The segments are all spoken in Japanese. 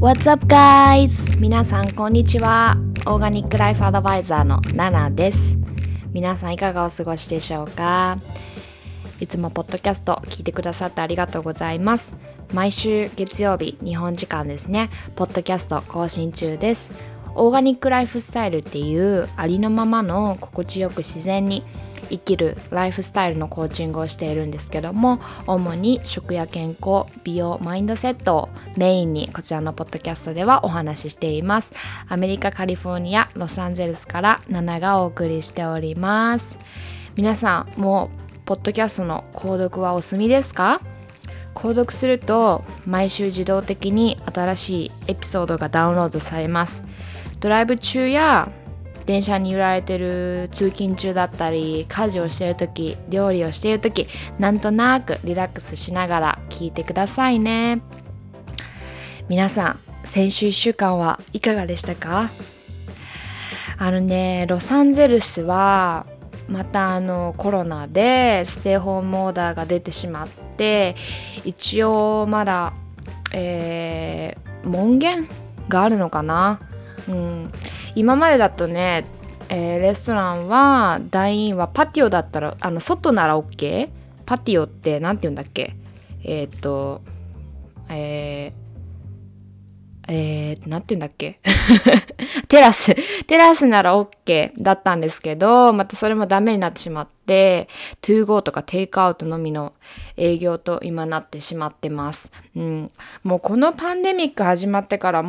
What's up guys? 皆さんこんにちは。オーガニックライフアドバイザーのナナです。皆さんいかがお過ごしでしょうか？いつもポッドキャスト聞いてくださってありがとうございます。毎週月曜日、日本時間ですね、ポッドキャスト更新中です。オーガニックライフスタイルっていうありのままの心地よく自然に生きるライフスタイルのコーチングをしているんですけども主に食や健康美容マインドセットをメインにこちらのポッドキャストではお話ししています。アメリカカリフォルニアロサンゼルスからナナがお送りしております。皆さんもうポッドキャストの購読はお済みですか？購読すると毎週自動的に新しいエピソードがダウンロードされます。ドライブ中や電車に揺られてる通勤中だったり家事をしてる時料理をしている時なんとなくリラックスしながら聞いてくださいね。皆さん先週1週間はいかがでしたか？あのねロサンゼルスはまたあのコロナでステイホームオーダーが出てしまって一応まだ、えー、門限があるのかな？うん、今までだとね、えー、レストランは団員はパティオだったらあの外なら OK パティオって何て言うんだっけ？えっ、ー、とえーえー、なんて言うんだっけ？テラス。テラスなら OK だったんですけど、またそれもダメになってしまって、2GO とかテイクアウトのみの営業と今なってしまってます。うん。もうこのパンデミック始まってから、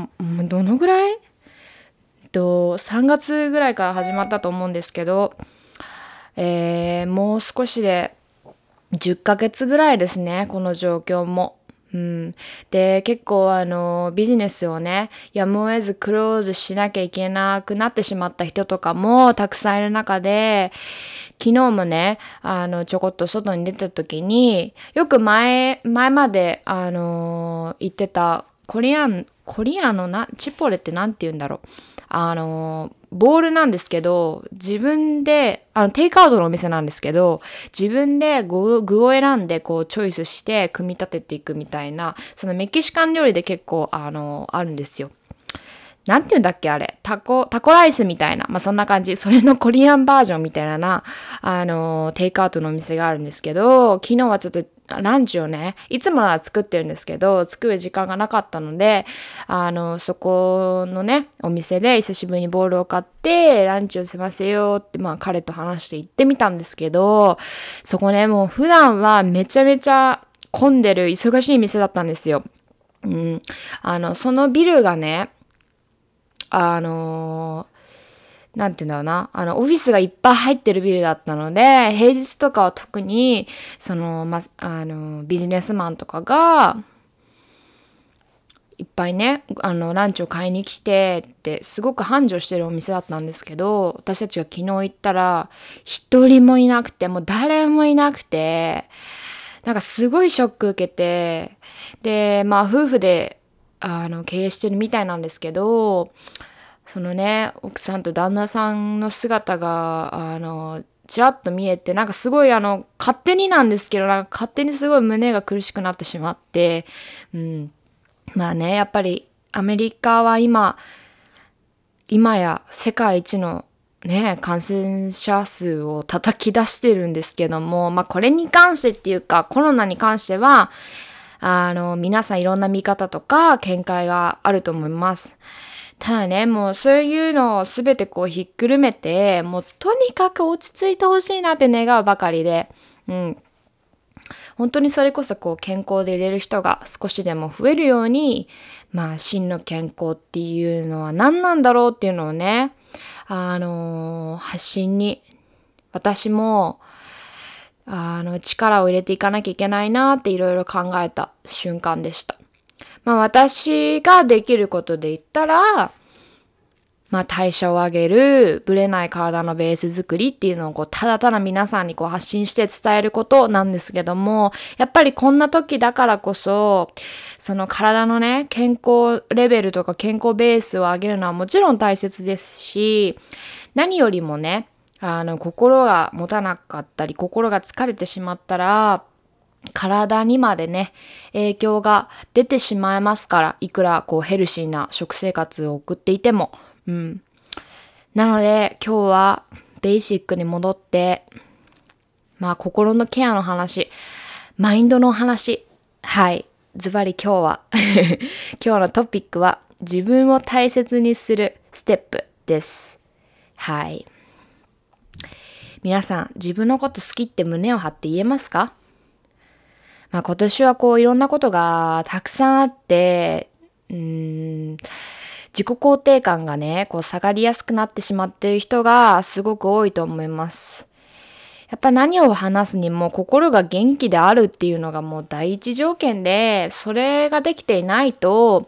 どのぐらい？と3月ぐらいから始まったと思うんですけど、えー、もう少しで10ヶ月ぐらいですねこの状況も。うん、で結構あのビジネスをねやむを得ずクローズしなきゃいけなくなってしまった人とかもたくさんいる中で昨日もねあのちょこっと外に出た時によく前前まであの言ってたコリアンコリアのなチポレって何て言うんだろうあの、ボールなんですけど、自分で、あの、テイクアウトのお店なんですけど、自分で具を選んで、こう、チョイスして、組み立てていくみたいな、そのメキシカン料理で結構、あの、あるんですよ。なんて言うんだっけあれ。タコ、タコライスみたいな。まあ、そんな感じ。それのコリアンバージョンみたいな、あの、テイクアウトのお店があるんですけど、昨日はちょっとランチをね、いつもは作ってるんですけど、作る時間がなかったので、あの、そこのね、お店で久しぶりにボールを買って、ランチを済ませようって、まあ彼と話して行ってみたんですけど、そこね、もう普段はめちゃめちゃ混んでる忙しい店だったんですよ。うん。あの、そのビルがね、あのなんて言うんだろうな、あの、オフィスがいっぱい入ってるビルだったので、平日とかは特に、その、ま、あの、ビジネスマンとかが、いっぱいね、あの、ランチを買いに来てって、すごく繁盛してるお店だったんですけど、私たちが昨日行ったら、一人もいなくて、もう誰もいなくて、なんかすごいショック受けて、で、まあ夫婦で、あの、経営してるみたいなんですけど、そのね奥さんと旦那さんの姿があのちらっと見えてなんかすごいあの勝手になんですけどなんか勝手にすごい胸が苦しくなってしまって、うん、まあねやっぱりアメリカは今今や世界一のね、感染者数を叩き出してるんですけども、まあこれに関してっていうかコロナに関しては、あの、皆さんいろんな見方とか見解があると思います。ただね、もうそういうのを全てこうひっくるめて、もうとにかく落ち着いてほしいなって願うばかりで、うん。本当にそれこそこう健康でいれる人が少しでも増えるように、まあ真の健康っていうのは何なんだろうっていうのをね、あのー、発信に私もあの力を入れていかなきゃいけないなっていろいろ考えた瞬間でした。まあ私ができることで言ったら、まあ代謝を上げる、ぶれない体のベース作りっていうのをこう、ただただ皆さんにこう発信して伝えることなんですけども、やっぱりこんな時だからこそ、その体のね、健康レベルとか健康ベースを上げるのはもちろん大切ですし、何よりもね、あの、心が持たなかったり、心が疲れてしまったら、体にまでね、影響が出てしまいますから、いくらこうヘルシーな食生活を送っていても。うん。なので今日はベーシックに戻って、まあ心のケアの話、マインドの話。はい。ズバリ今日は 今日のトピックは自分を大切にするステップです。はい。皆さん、自分のこと好きって胸を張って言えますか？まあ今年はこういろんなことがたくさんあって、うん、自己肯定感がね、こう下がりやすくなってしまっている人がすごく多いと思います。やっぱ何を話すにも心が元気であるっていうのがもう第一条件で、それができていないと、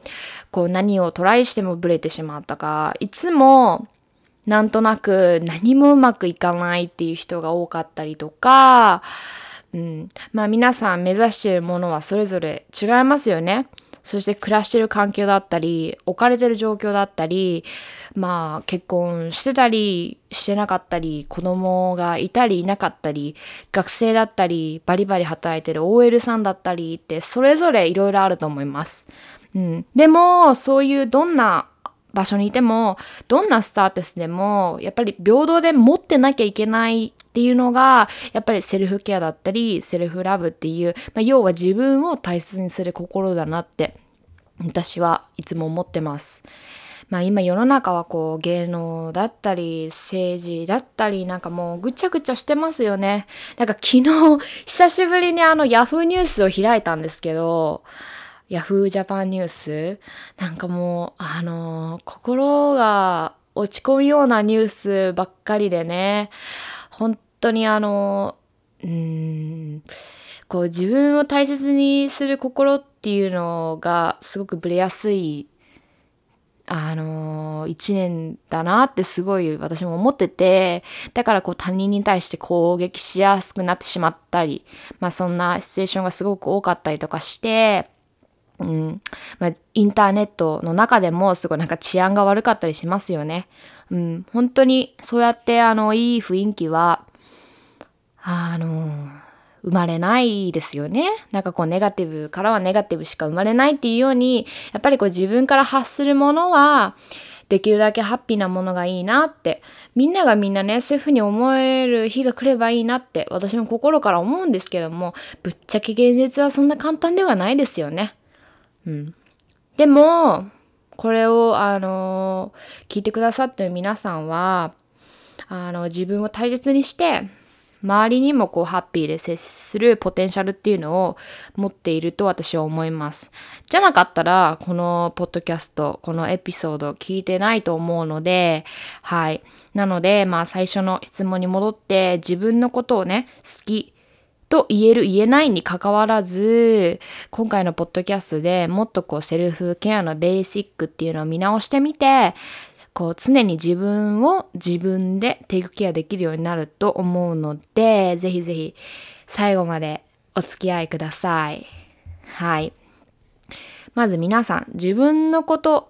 こう何をトライしてもブレてしまったか、いつもなんとなく何もうまくいかないっていう人が多かったりとか、うん。まあ皆さん目指しているものはそれぞれ違いますよね。そして暮らしてる環境だったり、置かれてる状況だったり、まあ結婚してたりしてなかったり、子供がいたりいなかったり、学生だったり、バリバリ働いてる OL さんだったりって、それぞれいろいろあると思います。うん。でも、そういうどんな場所にいても、どんなスターテスでも、やっぱり平等で持ってなきゃいけないっていうのが、やっぱりセルフケアだったり、セルフラブっていう、まあ、要は自分を大切にする心だなって、私はいつも思ってます。まあ今世の中はこう芸能だったり政治だったりなんかもうぐちゃぐちゃしてますよね。なんか昨日久しぶりにあのヤフーニュースを開いたんですけど、ヤフージャパンニュースなんかもうあの心が落ち込むようなニュースばっかりでね、本当にあの、うん、こう自分を大切にする心っていうのがすごくブレやすいあの一年だなってすごい私も思ってて、だからこう他人に対して攻撃しやすくなってしまったり、まあそんなシチュエーションがすごく多かったりとかして、うん、まあインターネットの中でもすごいなんか治安が悪かったりしますよね。うん、本当にそうやってあのいい雰囲気は、あの生まれないですよね。なんかこうネガティブからはネガティブしか生まれないっていうように、やっぱりこう自分から発するものは、できるだけハッピーなものがいいなって、みんながみんなね、そういうふうに思える日が来ればいいなって、私も心から思うんですけども、ぶっちゃけ現実はそんな簡単ではないですよね。うん。でも、これを、あの、聞いてくださってる皆さんは、あの、自分を大切にして、周りにもこうハッピーで接するポテンシャルっていうのを持っていると私は思います。じゃなかったら、このポッドキャスト、このエピソード聞いてないと思うので、はい。なので、まあ最初の質問に戻って自分のことをね、好きと言える言えないに関わらず、今回のポッドキャストでもっとこうセルフケアのベーシックっていうのを見直してみて、こう常に自分を自分でテイクケアできるようになると思うので、ぜひぜひ最後までお付き合いください。はい。まず皆さん、自分のこと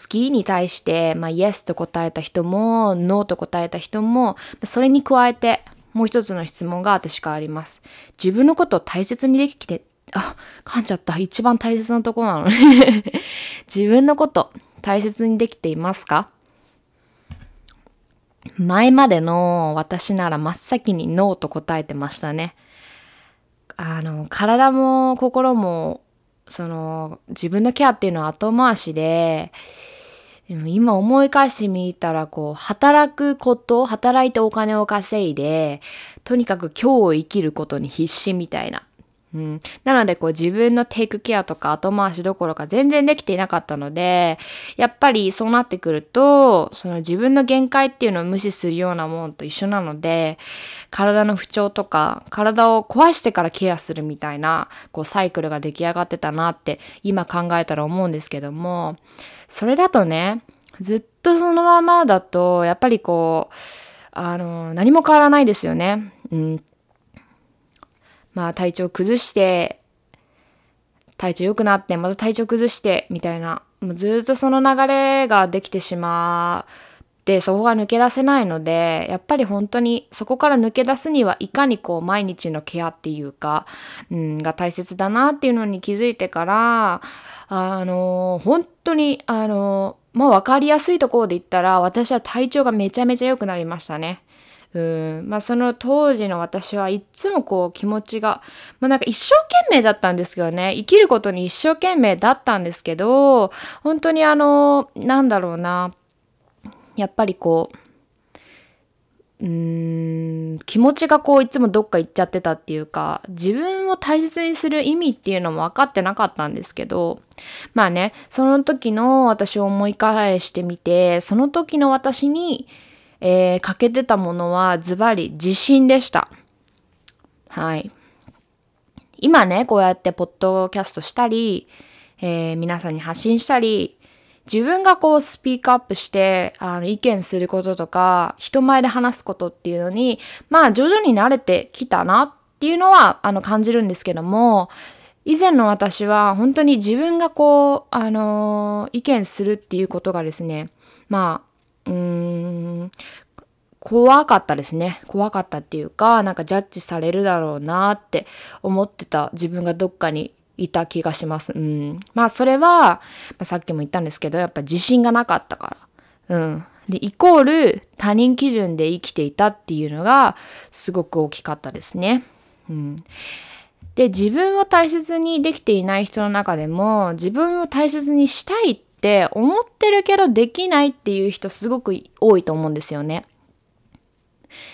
好きに対して、まあ、イエスと答えた人も、ノーと答えた人も、それに加えて、もう一つの質問が私からあります。自分のことを大切にできて、あ、噛んじゃった。一番大切なとこなのね 自分のこと大切にできていますか？前までの私なら真っ先にノーと答えてましたね。あの、体も心も、その、自分のケアっていうのは後回しで、今思い返してみたら、こう、働くこと、働いてお金を稼いで、とにかく今日を生きることに必死みたいな。うん、なのでこう自分のテイクケアとか後回しどころか全然できていなかったので、やっぱりそうなってくると、その自分の限界っていうのを無視するようなものと一緒なので、体の不調とか、体を壊してからケアするみたいな、こうサイクルが出来上がってたなって今考えたら思うんですけども、それだとね、ずっとそのままだと、やっぱりこう、あの、何も変わらないですよね。うんまあ体調崩して、体調良くなって、また体調崩して、みたいな、もうずっとその流れができてしまっでそこが抜け出せないのでやっぱり本当にそこから抜け出すにはいかにこう毎日のケアっていうか、うん、が大切だなっていうのに気づいてからあの本当にあのまあ分かりやすいところで言ったら私は体調がめちゃめちゃ良くなりましたね。うん。まあ、その当時の私はいっつもこう気持ちが、まあ、なんか一生懸命だったんですけどね。生きることに一生懸命だったんですけど本当にあのなんだろうな。やっぱりこう、うーん、気持ちがこういつもどっか行っちゃってたっていうか、自分を大切にする意味っていうのも分かってなかったんですけど、まあね、その時の私を思い返してみて、その時の私に、えー、欠けてたものはズバリ自信でした。はい。今ね、こうやってポッドキャストしたり、えー、皆さんに発信したり、自分がこうスピークアップしてあの意見することとか人前で話すことっていうのにまあ徐々に慣れてきたなっていうのはあの感じるんですけども以前の私は本当に自分がこうあの意見するっていうことがですねまあうーん怖かったですね。怖かったっていうか、なんかジャッジされるだろうなって思ってた自分がどっかにいた気がします。うん。まあそれは、まあ、さっきも言ったんですけど、やっぱ自信がなかったから。うん。で、イコール他人基準で生きていたっていうのがすごく大きかったですね。うん。で、自分を大切にできていない人の中でも、自分を大切にしたいっって思ってるけどできないっていう人すごく多いと思うんですよね。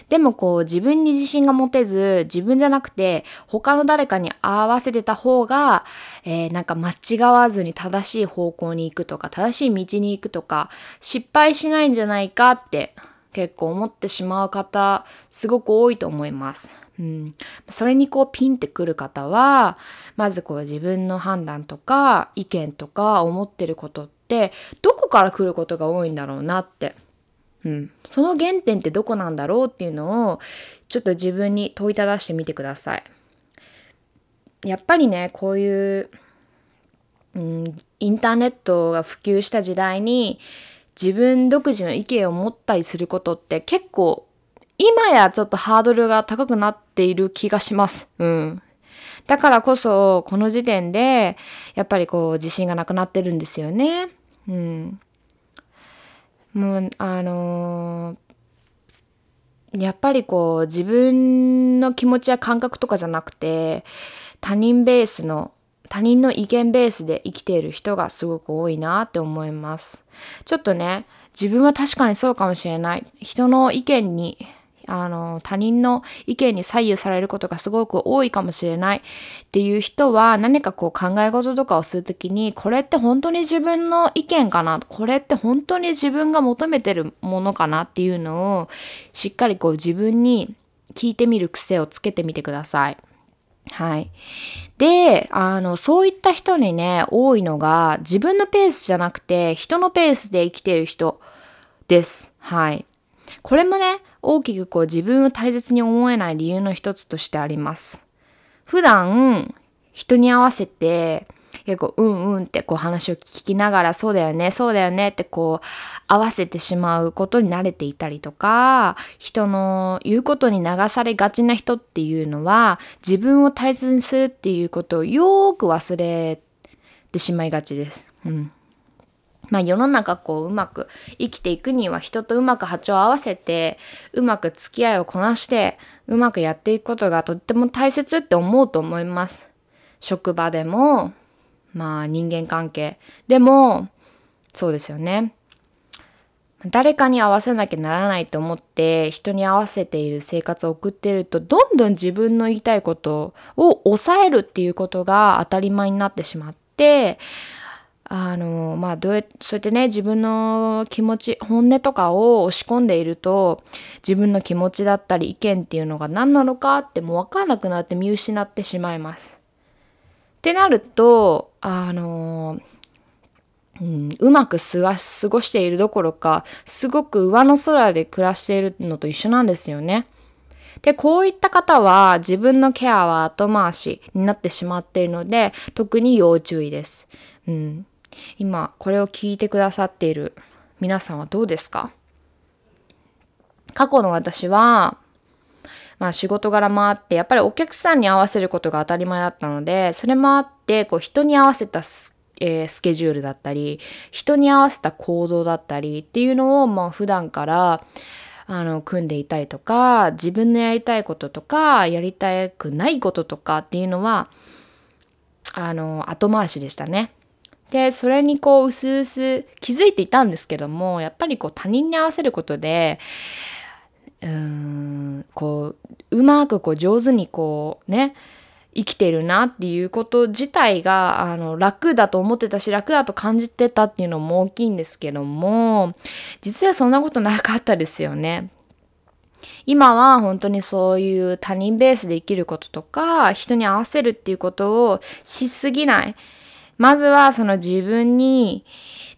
でもこう自分に自信が持てず自分じゃなくて他の誰かに合わせてた方が、えー、なんか間違わずに正しい方向に行くとか正しい道に行くとか失敗しないんじゃないかって結構思ってしまう方すごく多いと思います。うん、それにこうピンってくる方はまずこう自分の判断とか意見とか思ってることってどこから来ることが多いんだろうなってうん、その原点ってどこなんだろうっていうのをちょっと自分に問いただしてみてください。やっぱりねこういう、うん、インターネットが普及した時代に自分独自の意見を持ったりすることって結構今やちょっとハードルが高くなっている気がします。うん。だからこそこの時点でやっぱりこう自信がなくなってるんですよね。うん。もうあのー、やっぱりこう自分の気持ちや感覚とかじゃなくて他人ベースの他人の意見ベースで生きている人がすごく多いなって思います。ちょっとね自分は確かにそうかもしれない。人の意見にあの、他人の意見に左右されることがすごく多いかもしれないっていう人は何かこう考え事とかをするときに、これって本当に自分の意見かな？これって本当に自分が求めてるものかなっていうのをしっかりこう自分に聞いてみる癖をつけてみてください。はい。で、あの、そういった人にね、多いのが、自分のペースじゃなくて、人のペースで生きている人です。はい。これもね、大きくこう自分を大切に思えない理由の一つとしてあります。普段、人に合わせて、結構うんうんってこう話を聞きながらそうだよねそうだよねってこう合わせてしまうことに慣れていたりとか人の言うことに流されがちな人っていうのは自分を大切にするっていうことをよーく忘れてしまいがちです。うんまあ世の中こううまく生きていくには人とうまく波長を合わせてうまく付き合いをこなしてうまくやっていくことがとっても大切って思うと思います。職場でもまあ人間関係でもそうですよね。誰かに合わせなきゃならないと思って人に合わせている生活を送っているとどんどん自分の言いたいことを抑えるっていうことが当たり前になってしまってあのまあどうやそうやってね自分の気持ち本音とかを押し込んでいると自分の気持ちだったり意見っていうのが何なのかってもう分からなくなって見失ってしまいます。ってなるとあのうん、うまく過ごしているどころかすごく上の空で暮らしているのと一緒なんですよね。で、こういった方は自分のケアは後回しになってしまっているので特に要注意です。うん、今これを聞いてくださっている皆さんはどうですか？過去の私は、まあ仕事柄もあって、やっぱりお客さんに合わせることが当たり前だったので、それもあって、こう人に合わせたス,、えー、スケジュールだったり、人に合わせた行動だったりっていうのを、まあ普段から、あの、組んでいたりとか、自分のやりたいこととか、やりたくないこととかっていうのは、あの、後回しでしたね。で、それにこう、うすうす気づいていたんですけども、やっぱりこう、他人に合わせることで、うーん、こう、うまくこう、上手にこう、ね、生きてるなっていうこと自体があの楽だと思ってたし楽だと感じてたっていうのも大きいんですけども実はそんなことなかったですよね。今は本当にそういう他人ベースで生きることとか人に合わせるっていうことをしすぎない。まずはその自分に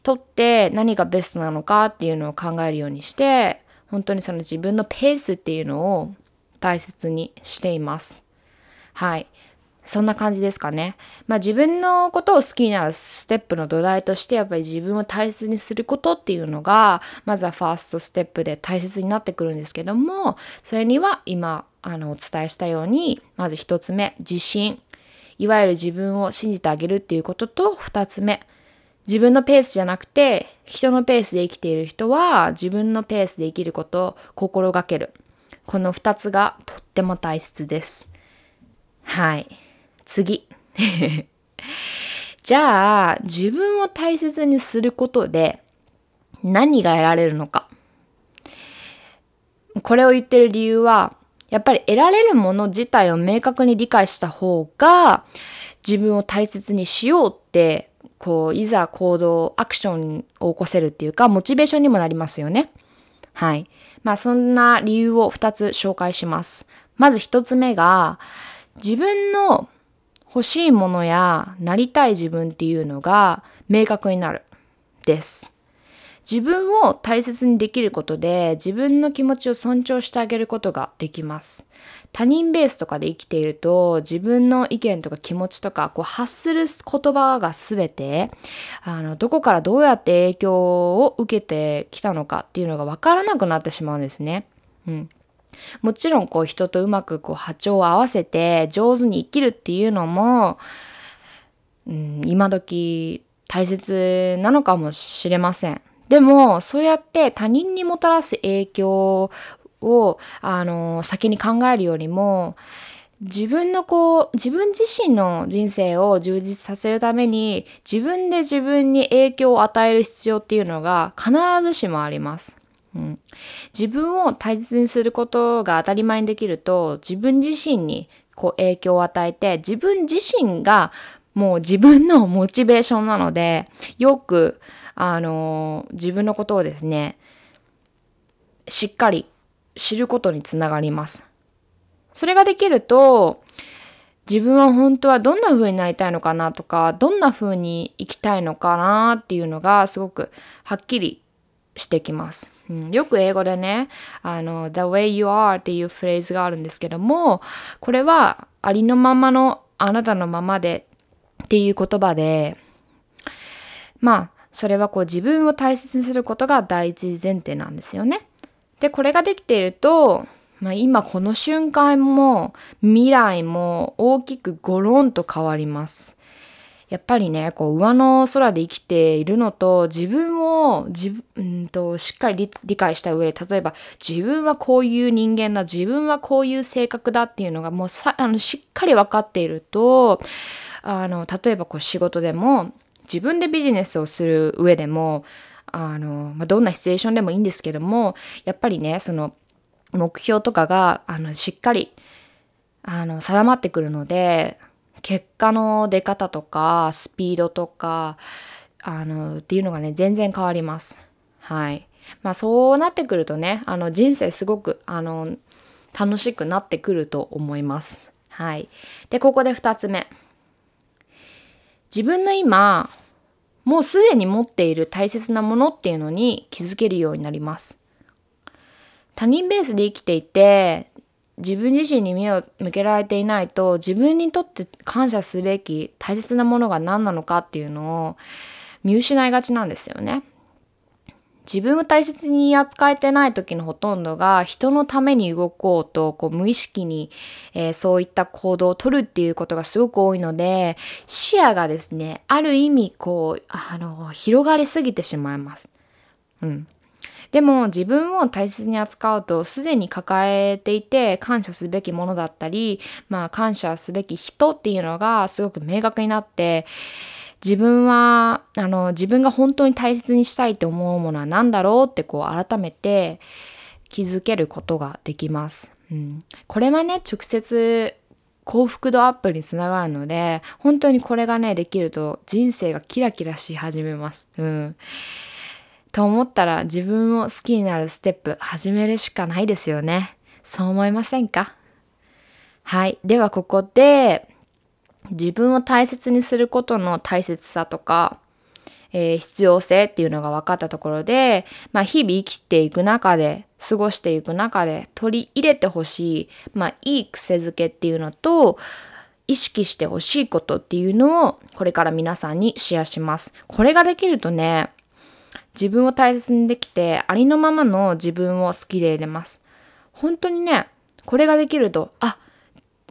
とって何がベストなのかっていうのを考えるようにして本当にその自分のペースっていうのを大切にしています。はい。そんな感じですかね。まあ自分のことを好きになるステップの土台としてやっぱり自分を大切にすることっていうのがまずはファーストステップで大切になってくるんですけどもそれには今あのお伝えしたようにまず一つ目自信いわゆる自分を信じてあげるっていうことと二つ目自分のペースじゃなくて人のペースで生きている人は自分のペースで生きることを心がけるこの二つがとっても大切ですはい次。じゃあ、自分を大切にすることで何が得られるのか。これを言ってる理由は、やっぱり得られるもの自体を明確に理解した方が、自分を大切にしようって、こう、いざ行動、アクションを起こせるっていうか、モチベーションにもなりますよね。はい。まあ、そんな理由を2つ紹介します。まず1つ目が、自分の欲しいものやなりたい自分っていうのが明確になるです。自分を大切にできることで自分の気持ちを尊重してあげることができます。他人ベースとかで生きていると自分の意見とか気持ちとかこう発する言葉が全てあのどこからどうやって影響を受けてきたのかっていうのが分からなくなってしまうんですね。うん、もちろんこう人とうまくこう波長を合わせて上手に生きるっていうのも、うん、今時大切なのかもしれません。でもそうやって他人にもたらす影響をあの先に考えるよりも自分のこう自分自身の人生を充実させるために自分で自分に影響を与える必要っていうのが必ずしもあります。うん、自分を大切にすることが当たり前にできると自分自身にこう影響を与えて自分自身がもう自分のモチベーションなのでよくあの自分のことをですねしっかり知ることにつながります。それができると自分は本当はどんな風になりたいのかなとかどんな風に生きたいのかなっていうのがすごくはっきりしてきます。うん、よく英語でね、あの、the way you are っていうフレーズがあるんですけども、これはありのままのあなたのままでっていう言葉で、まあ、それはこう自分を大切にすることが第一前提なんですよね。で、これができていると、まあ、今この瞬間も未来も大きくゴロンと変わります。やっぱりね、こう上の空で生きているのと自分を自分としっかり理解した上で、例えば自分はこういう人間だ、自分はこういう性格だっていうのがもうさあのしっかり分かっていると、あの、例えばこう仕事でも自分でビジネスをする上でも、あの、まあ、どんなシチュエーションでもいいんですけども、やっぱりね、その目標とかが、あの、しっかり、あの、定まってくるので、結果の出方とかスピードとかあのっていうのがね全然変わります。はい。まあそうなってくるとねあの人生すごくあの楽しくなってくると思います。はい。でここで2つ目。自分の今もうすでに持っている大切なものっていうのに気づけるようになります。他人ベースで生きていて自分自身に目を向けられていないと自分にとって感謝すべき大切なものが何なのかっていうのを見失いがちなんですよね。自分を大切に扱えてない時のほとんどが人のために動こうとこう無意識に、えー、そういった行動をとるっていうことがすごく多いので視野がですねある意味こうあの広がりすぎてしまいます。うん、でも自分を大切に扱うとすでに抱えていて感謝すべきものだったりまあ感謝すべき人っていうのがすごく明確になって自分は、あの、自分が本当に大切にしたいって思うものは何だろうってこう改めて気づけることができます。うん、これはね、直接幸福度アップにつながるので、本当にこれがね、できると人生がキラキラし始めます。うん。と思ったら自分を好きになるステップ始めるしかないですよね。そう思いませんか？はい。ではここで自分を大切にすることの大切さとか、えー、必要性っていうのが分かったところで、まあ、日々生きていく中で、過ごしていく中で取り入れてほしい、まあ、いい癖づけっていうのと、意識してほしいことっていうのをこれから皆さんにシェアします。これができるとね、自分を大切にできてありのままの自分を好きでいれます。本当にね、これができると、あ、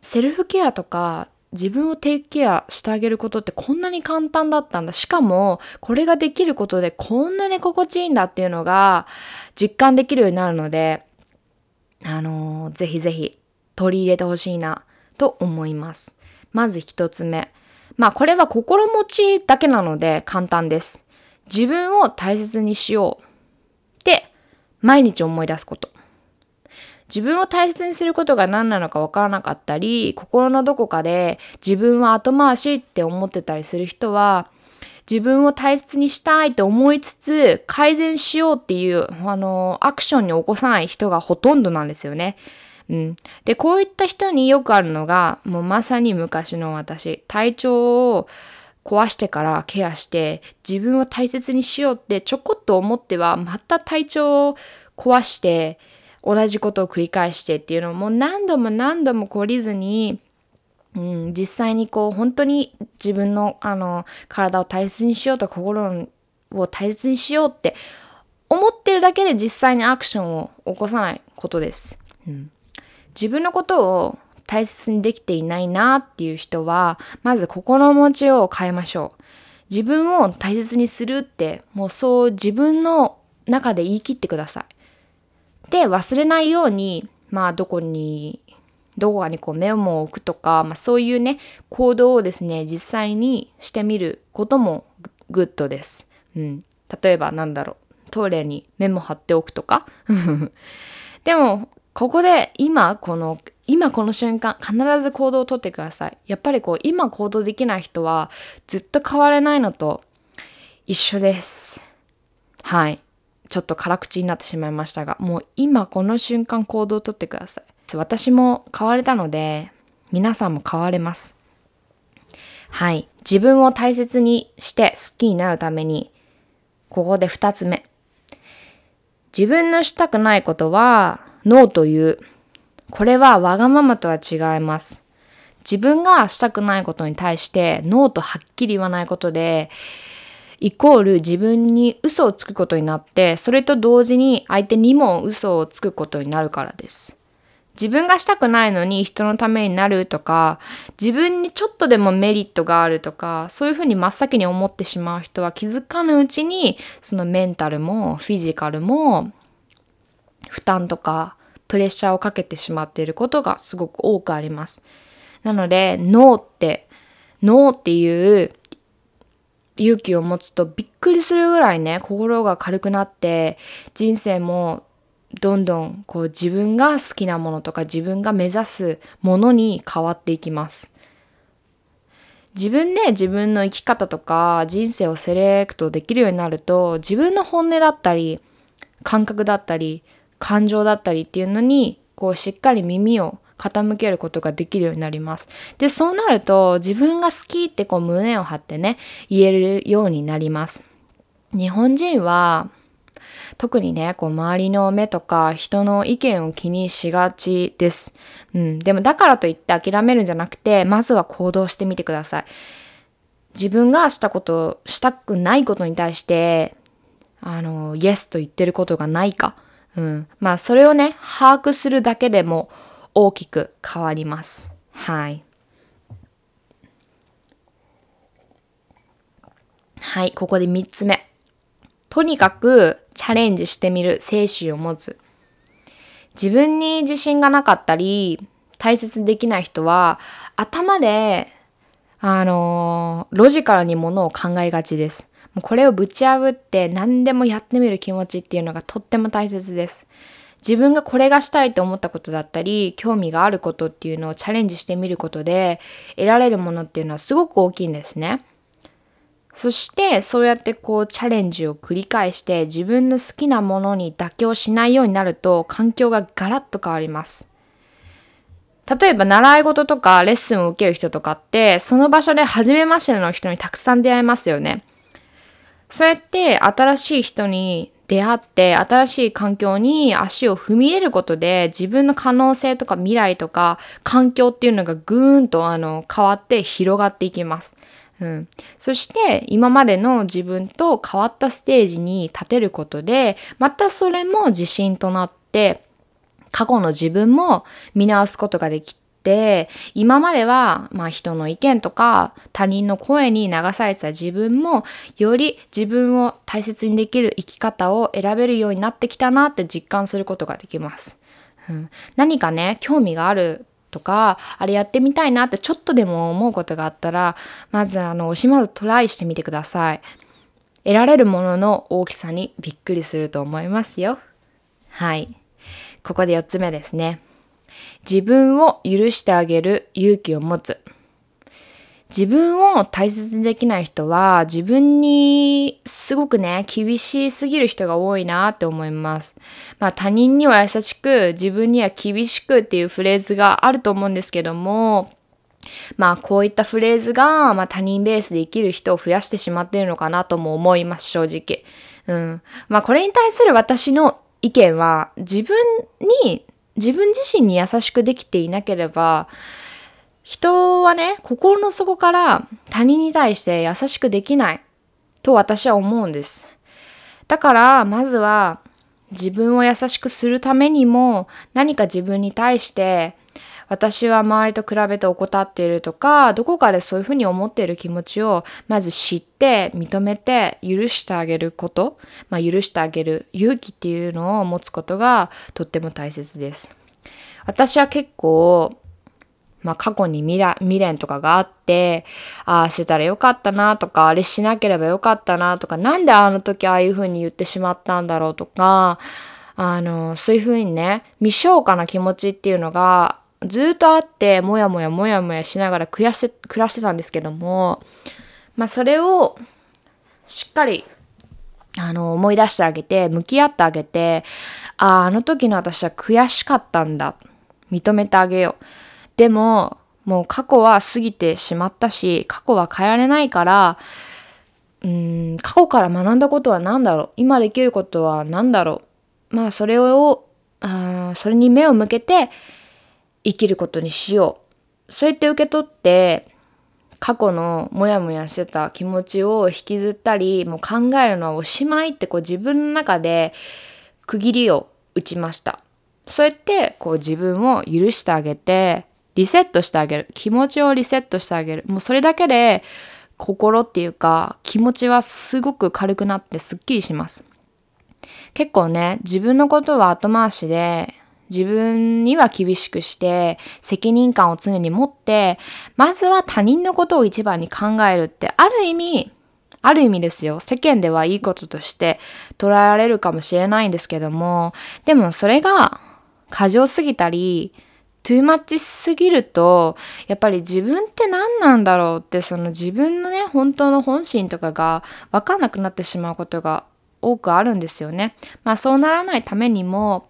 セルフケアとか自分をテイクケアしてあげることってこんなに簡単だったんだ。しかも、これができることでこんなに心地いいんだっていうのが実感できるようになるので、あのー、ぜひぜひ取り入れてほしいなと思います。まず一つ目。まあこれは心持ちだけなので簡単です。自分を大切にしようって毎日思い出すこと。自分を大切にすることが何なのかわからなかったり、心のどこかで自分は後回しって思ってたりする人は、自分を大切にしたいと思いつつ、改善しようっていう、あの、アクションに起こさない人がほとんどなんですよね。うん。で、こういった人によくあるのが、もうまさに昔の私、体調を壊してからケアして、自分を大切にしようってちょこっと思っては、また体調を壊して、同じことを繰り返してっていうのをもう何度も何度も懲りずに、うん、実際にこう本当に自分のあの体を大切にしようと心を大切にしようって思ってるだけで実際にアクションを起こさないことです。うん、自分のことを大切にできていないなっていう人は、まず心持ちを変えましょう。自分を大切にするって、もうそう自分の中で言い切ってください。で、忘れないように、まあ、どこに、どこかにこうメモを置くとか、まあ、そういうね、行動をですね、実際にしてみることもグッドです。うん。例えば、なんだろう、トイレにメモ貼っておくとか。でも、ここで今この今この瞬間必ず行動をとってください。やっぱりこう今行動できない人はずっと変われないのと一緒です。はい。ちょっと辛口になってしまいましたが、もう今この瞬間行動をとってください。私も変われたので、皆さんも変われます。はい。自分を大切にして好きになるために、ここで二つ目。自分のしたくないことは、ノーという。これはわがままとは違います。自分がしたくないことに対してノーとはっきり言わないことで、イコール自分に嘘をつくことになって、それと同時に相手にも嘘をつくことになるからです。自分がしたくないのに人のためになるとか、自分にちょっとでもメリットがあるとか、そういうふうに真っ先に思ってしまう人は気づかぬうちに、そのメンタルもフィジカルも負担とかプレッシャーをかけてしまっていることがすごく多くあります。なので、ノーって、ノーっていう勇気を持つとびっくりするぐらいね、心が軽くなって、人生もどんどんこう自分が好きなものとか自分が目指すものに変わっていきます。自分で自分の生き方とか人生をセレクトできるようになると自分の本音だったり感覚だったり感情だったりっていうのにこうしっかり耳を傾けることができるようになります。で、そうなると自分が好きってこう胸を張ってね、言えるようになります。日本人は特にね、こう周りの目とか人の意見を気にしがちです。うん。でもだからといって諦めるんじゃなくて、まずは行動してみてください。自分がしたこと、したくないことに対して、あの、イエスと言ってることがないか。うん。まあ、それをね、把握するだけでも大きく変わります。はい。はい、ここで3つ目。とにかくチャレンジしてみる精神を持つ。自分に自信がなかったり、大切できない人は、頭で、あのー、ロジカルにものを考えがちです。もうこれをぶち破って何でもやってみる気持ちっていうのがとっても大切です。自分がこれがしたいと思ったことだったり、興味があることっていうのをチャレンジしてみることで、得られるものっていうのはすごく大きいんですね。そしてそうやってこうチャレンジを繰り返して自分の好きなものに妥協しないようになると環境がガラッと変わります。例えば習い事とかレッスンを受ける人とかってその場所で初めましての人にたくさん出会えますよね。そうやって新しい人に出会って新しい環境に足を踏み入れることで自分の可能性とか未来とか環境っていうのがぐーんとあの変わって広がっていきます。うん、そして今までの自分と変わったステージに立てることでまたそれも自信となって過去の自分も見直すことができて今までは、まあ、人の意見とか他人の声に流されてた自分もより自分を大切にできる生き方を選べるようになってきたなって実感することができます。うん、何かね興味があるとか、あれやってみたいなってちょっとでも思うことがあったら、まずあの、惜しまずトライしてみてください。得られるものの大きさにびっくりすると思いますよ。はい。ここで4つ目ですね。自分を許してあげる勇気を持つ。自分を大切にできない人は自分にすごくね、厳しすぎる人が多いなって思います。まあ他人には優しく自分には厳しくっていうフレーズがあると思うんですけども、まあこういったフレーズが、まあ、他人ベースで生きる人を増やしてしまっているのかなとも思います、正直。うん。まあこれに対する私の意見は自分に、自分自身に優しくできていなければ、人はね、心の底から他人に対して優しくできないと私は思うんです。だから、まずは自分を優しくするためにも何か自分に対して私は周りと比べて怠っているとか、どこかでそういうふうに思っている気持ちをまず知って、認めて、許してあげること、まあ許してあげる勇気っていうのを持つことがとっても大切です。私は結構まあ過去に未来未練とかがあって、ああしてたらよかったなとか、あれしなければよかったなとか、なんであの時ああいう風に言ってしまったんだろうとか、あの、そういう風にね、未消化な気持ちっていうのがずっとあって、もやもやもやもやしながら暮らして、暮らしてたんですけども、まあそれをしっかりあの、思い出してあげて、向き合ってあげて、ああ、あの時の私は悔しかったんだ。認めてあげよう。でも、もう過去は過ぎてしまったし、過去は変えられないから、うん、過去から学んだことは何だろう今できることは何だろうまあ、それを、あそれに目を向けて生きることにしよう。そうやって受け取って、過去のモヤモヤしてた気持ちを引きずったり、もう考えるのはおしまいってこう自分の中で区切りを打ちました。そうやってこう自分を許してあげて、リセットしてあげる。気持ちをリセットしてあげる。もうそれだけで心っていうか気持ちはすごく軽くなってすっきりします。結構ね、自分のことは後回しで自分には厳しくして責任感を常に持ってまずは他人のことを一番に考えるってある意味ある意味ですよ世間ではいいこととして捉えられるかもしれないんですけどもでもそれが過剰すぎたりトゥーマッチすぎると、やっぱり自分って何なんだろうって、その自分のね、本当の本心とかが分かんなくなってしまうことが多くあるんですよね。まあそうならないためにも、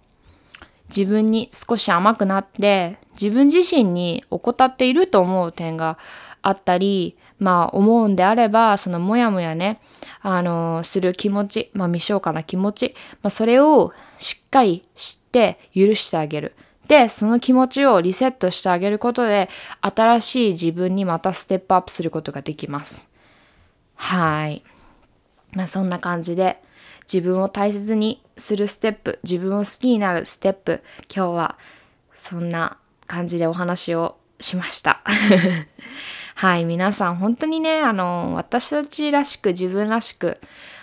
自分に少し甘くなって、自分自身に怠っていると思う点があったり、まあ思うんであれば、そのもやもやね、あのする気持ち、まあ未消化な気持ち、まあそれをしっかり知って許してあげる。で、その気持ちをリセットしてあげることで、新しい自分にまたステップアップすることができます。はい。まあそんな感じで自分を大切にするステップ、自分を好きになるステップ、今日はそんな感じでお話をしました。はい、皆さん本当にね、あの、私たちらしく自分らしく、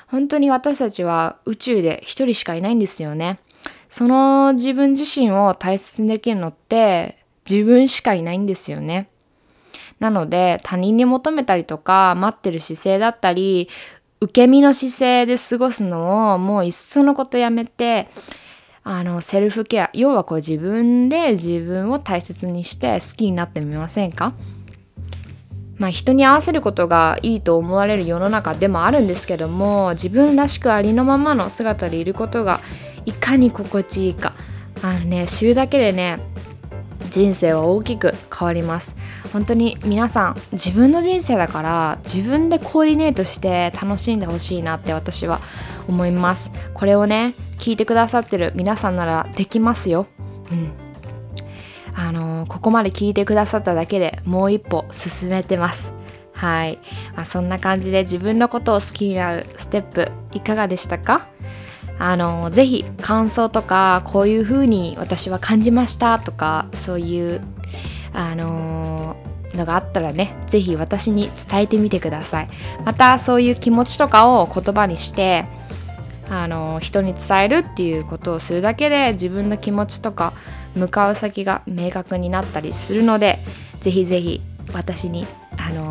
本当に私たちは宇宙で一人しかいないんですよね。その自分自身を大切にできるのって自分しかいないんですよね。なので他人に求めたりとか待ってる姿勢だったり受け身の姿勢で過ごすのをもういっそのことやめてあのセルフケア要はこう自分で自分を大切にして好きになってみませんか？まあ人に合わせることがいいと思われる世の中でもあるんですけども自分らしくありのままの姿でいることがいかに心地いいか。あのね知るだけでね人生は大きく変わります。本当に皆さん自分の人生だから自分でコーディネートして楽しんでほしいなって私は思います。これをね聞いてくださってる皆さんならできますよ。うん。あのー、ここまで聞いてくださっただけでもう一歩進めてます。はい、まあ、そんな感じで自分のことを好きになるステップいかがでしたか？あのぜひ感想とかこういう風に私は感じましたとかそういうあののがあったらねぜひ私に伝えてみてください。またそういう気持ちとかを言葉にしてあの人に伝えるっていうことをするだけで自分の気持ちとか向かう先が明確になったりするのでぜひぜひ私にあの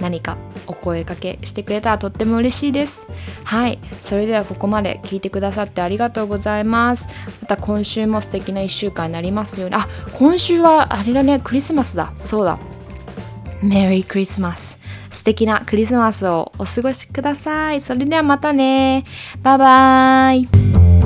何かお声かけしてくれたらとっても嬉しいです。はい。それではここまで聞いてくださってありがとうございます。また今週も素敵な1週間になりますように。あ今週はあれだね。クリスマスだ。そうだ。メリークリスマス素敵なクリスマスをお過ごしください。それではまたね。バイバーイ。